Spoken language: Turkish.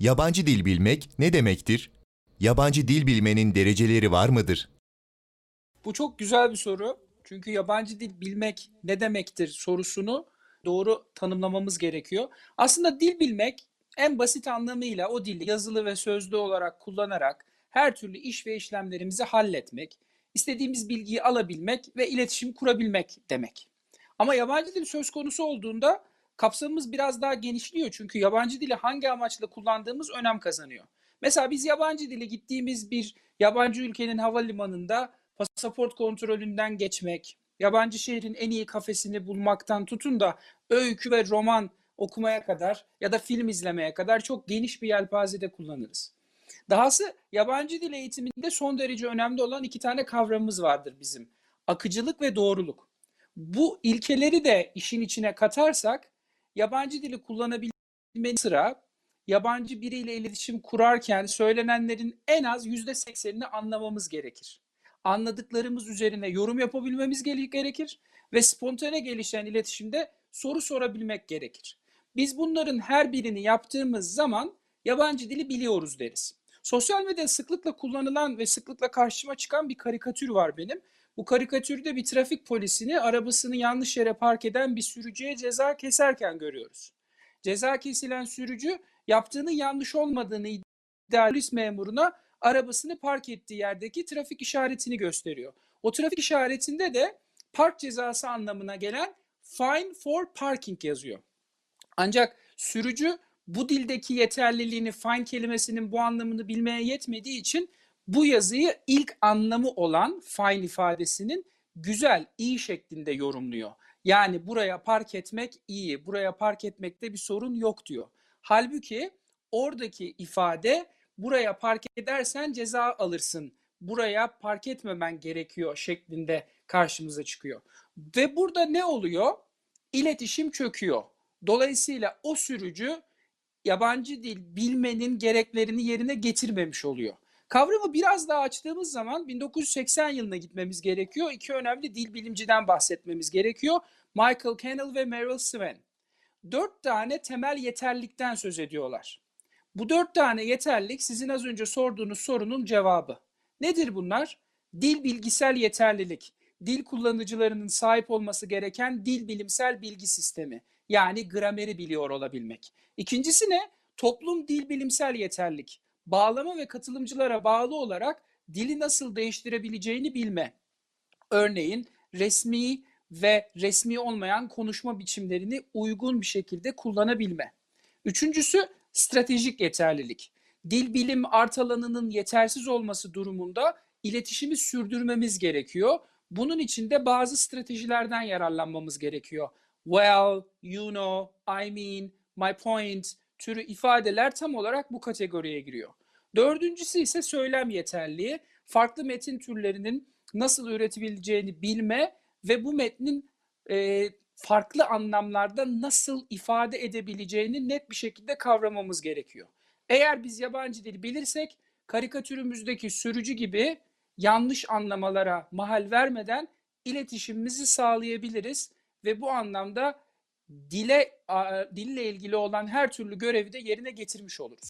Yabancı dil bilmek ne demektir? Yabancı dil bilmenin dereceleri var mıdır? Bu çok güzel bir soru. Çünkü yabancı dil bilmek ne demektir sorusunu doğru tanımlamamız gerekiyor. Aslında dil bilmek en basit anlamıyla o dili yazılı ve sözlü olarak kullanarak her türlü iş ve işlemlerimizi halletmek, istediğimiz bilgiyi alabilmek ve iletişim kurabilmek demek. Ama yabancı dil söz konusu olduğunda kapsamımız biraz daha genişliyor. Çünkü yabancı dili hangi amaçla kullandığımız önem kazanıyor. Mesela biz yabancı dili gittiğimiz bir yabancı ülkenin havalimanında pasaport kontrolünden geçmek, yabancı şehrin en iyi kafesini bulmaktan tutun da öykü ve roman okumaya kadar ya da film izlemeye kadar çok geniş bir yelpazede kullanırız. Dahası yabancı dil eğitiminde son derece önemli olan iki tane kavramımız vardır bizim. Akıcılık ve doğruluk. Bu ilkeleri de işin içine katarsak yabancı dili kullanabilmenin sıra yabancı biriyle iletişim kurarken söylenenlerin en az yüzde seksenini anlamamız gerekir. Anladıklarımız üzerine yorum yapabilmemiz gerekir ve spontane gelişen iletişimde soru sorabilmek gerekir. Biz bunların her birini yaptığımız zaman yabancı dili biliyoruz deriz. Sosyal medyada sıklıkla kullanılan ve sıklıkla karşıma çıkan bir karikatür var benim. Bu karikatürde bir trafik polisini arabasını yanlış yere park eden bir sürücüye ceza keserken görüyoruz. Ceza kesilen sürücü yaptığının yanlış olmadığını iddia polis memuruna arabasını park ettiği yerdeki trafik işaretini gösteriyor. O trafik işaretinde de park cezası anlamına gelen fine for parking yazıyor. Ancak sürücü bu dildeki yeterliliğini fine kelimesinin bu anlamını bilmeye yetmediği için bu yazıyı ilk anlamı olan fine ifadesinin güzel, iyi şeklinde yorumluyor. Yani buraya park etmek iyi, buraya park etmekte bir sorun yok diyor. Halbuki oradaki ifade buraya park edersen ceza alırsın, buraya park etmemen gerekiyor şeklinde karşımıza çıkıyor. Ve burada ne oluyor? İletişim çöküyor. Dolayısıyla o sürücü yabancı dil bilmenin gereklerini yerine getirmemiş oluyor. Kavramı biraz daha açtığımız zaman 1980 yılına gitmemiz gerekiyor. İki önemli dil bilimciden bahsetmemiz gerekiyor. Michael Kennel ve Meryl Swen. Dört tane temel yeterlikten söz ediyorlar. Bu dört tane yeterlik sizin az önce sorduğunuz sorunun cevabı. Nedir bunlar? Dil bilgisel yeterlilik, dil kullanıcılarının sahip olması gereken dil bilimsel bilgi sistemi. Yani grameri biliyor olabilmek. İkincisi ne? Toplum dil bilimsel yeterlik. Bağlama ve katılımcılara bağlı olarak dili nasıl değiştirebileceğini bilme. Örneğin resmi ve resmi olmayan konuşma biçimlerini uygun bir şekilde kullanabilme. Üçüncüsü stratejik yeterlilik. Dil bilim art alanının yetersiz olması durumunda iletişimi sürdürmemiz gerekiyor. Bunun için de bazı stratejilerden yararlanmamız gerekiyor. Well, you know, I mean, my point türü ifadeler tam olarak bu kategoriye giriyor. Dördüncüsü ise söylem yeterliği. Farklı metin türlerinin nasıl üretebileceğini bilme ve bu metnin e, farklı anlamlarda nasıl ifade edebileceğini net bir şekilde kavramamız gerekiyor. Eğer biz yabancı dil bilirsek karikatürümüzdeki sürücü gibi yanlış anlamalara mahal vermeden iletişimimizi sağlayabiliriz ve bu anlamda dile dille ilgili olan her türlü görevi de yerine getirmiş oluruz.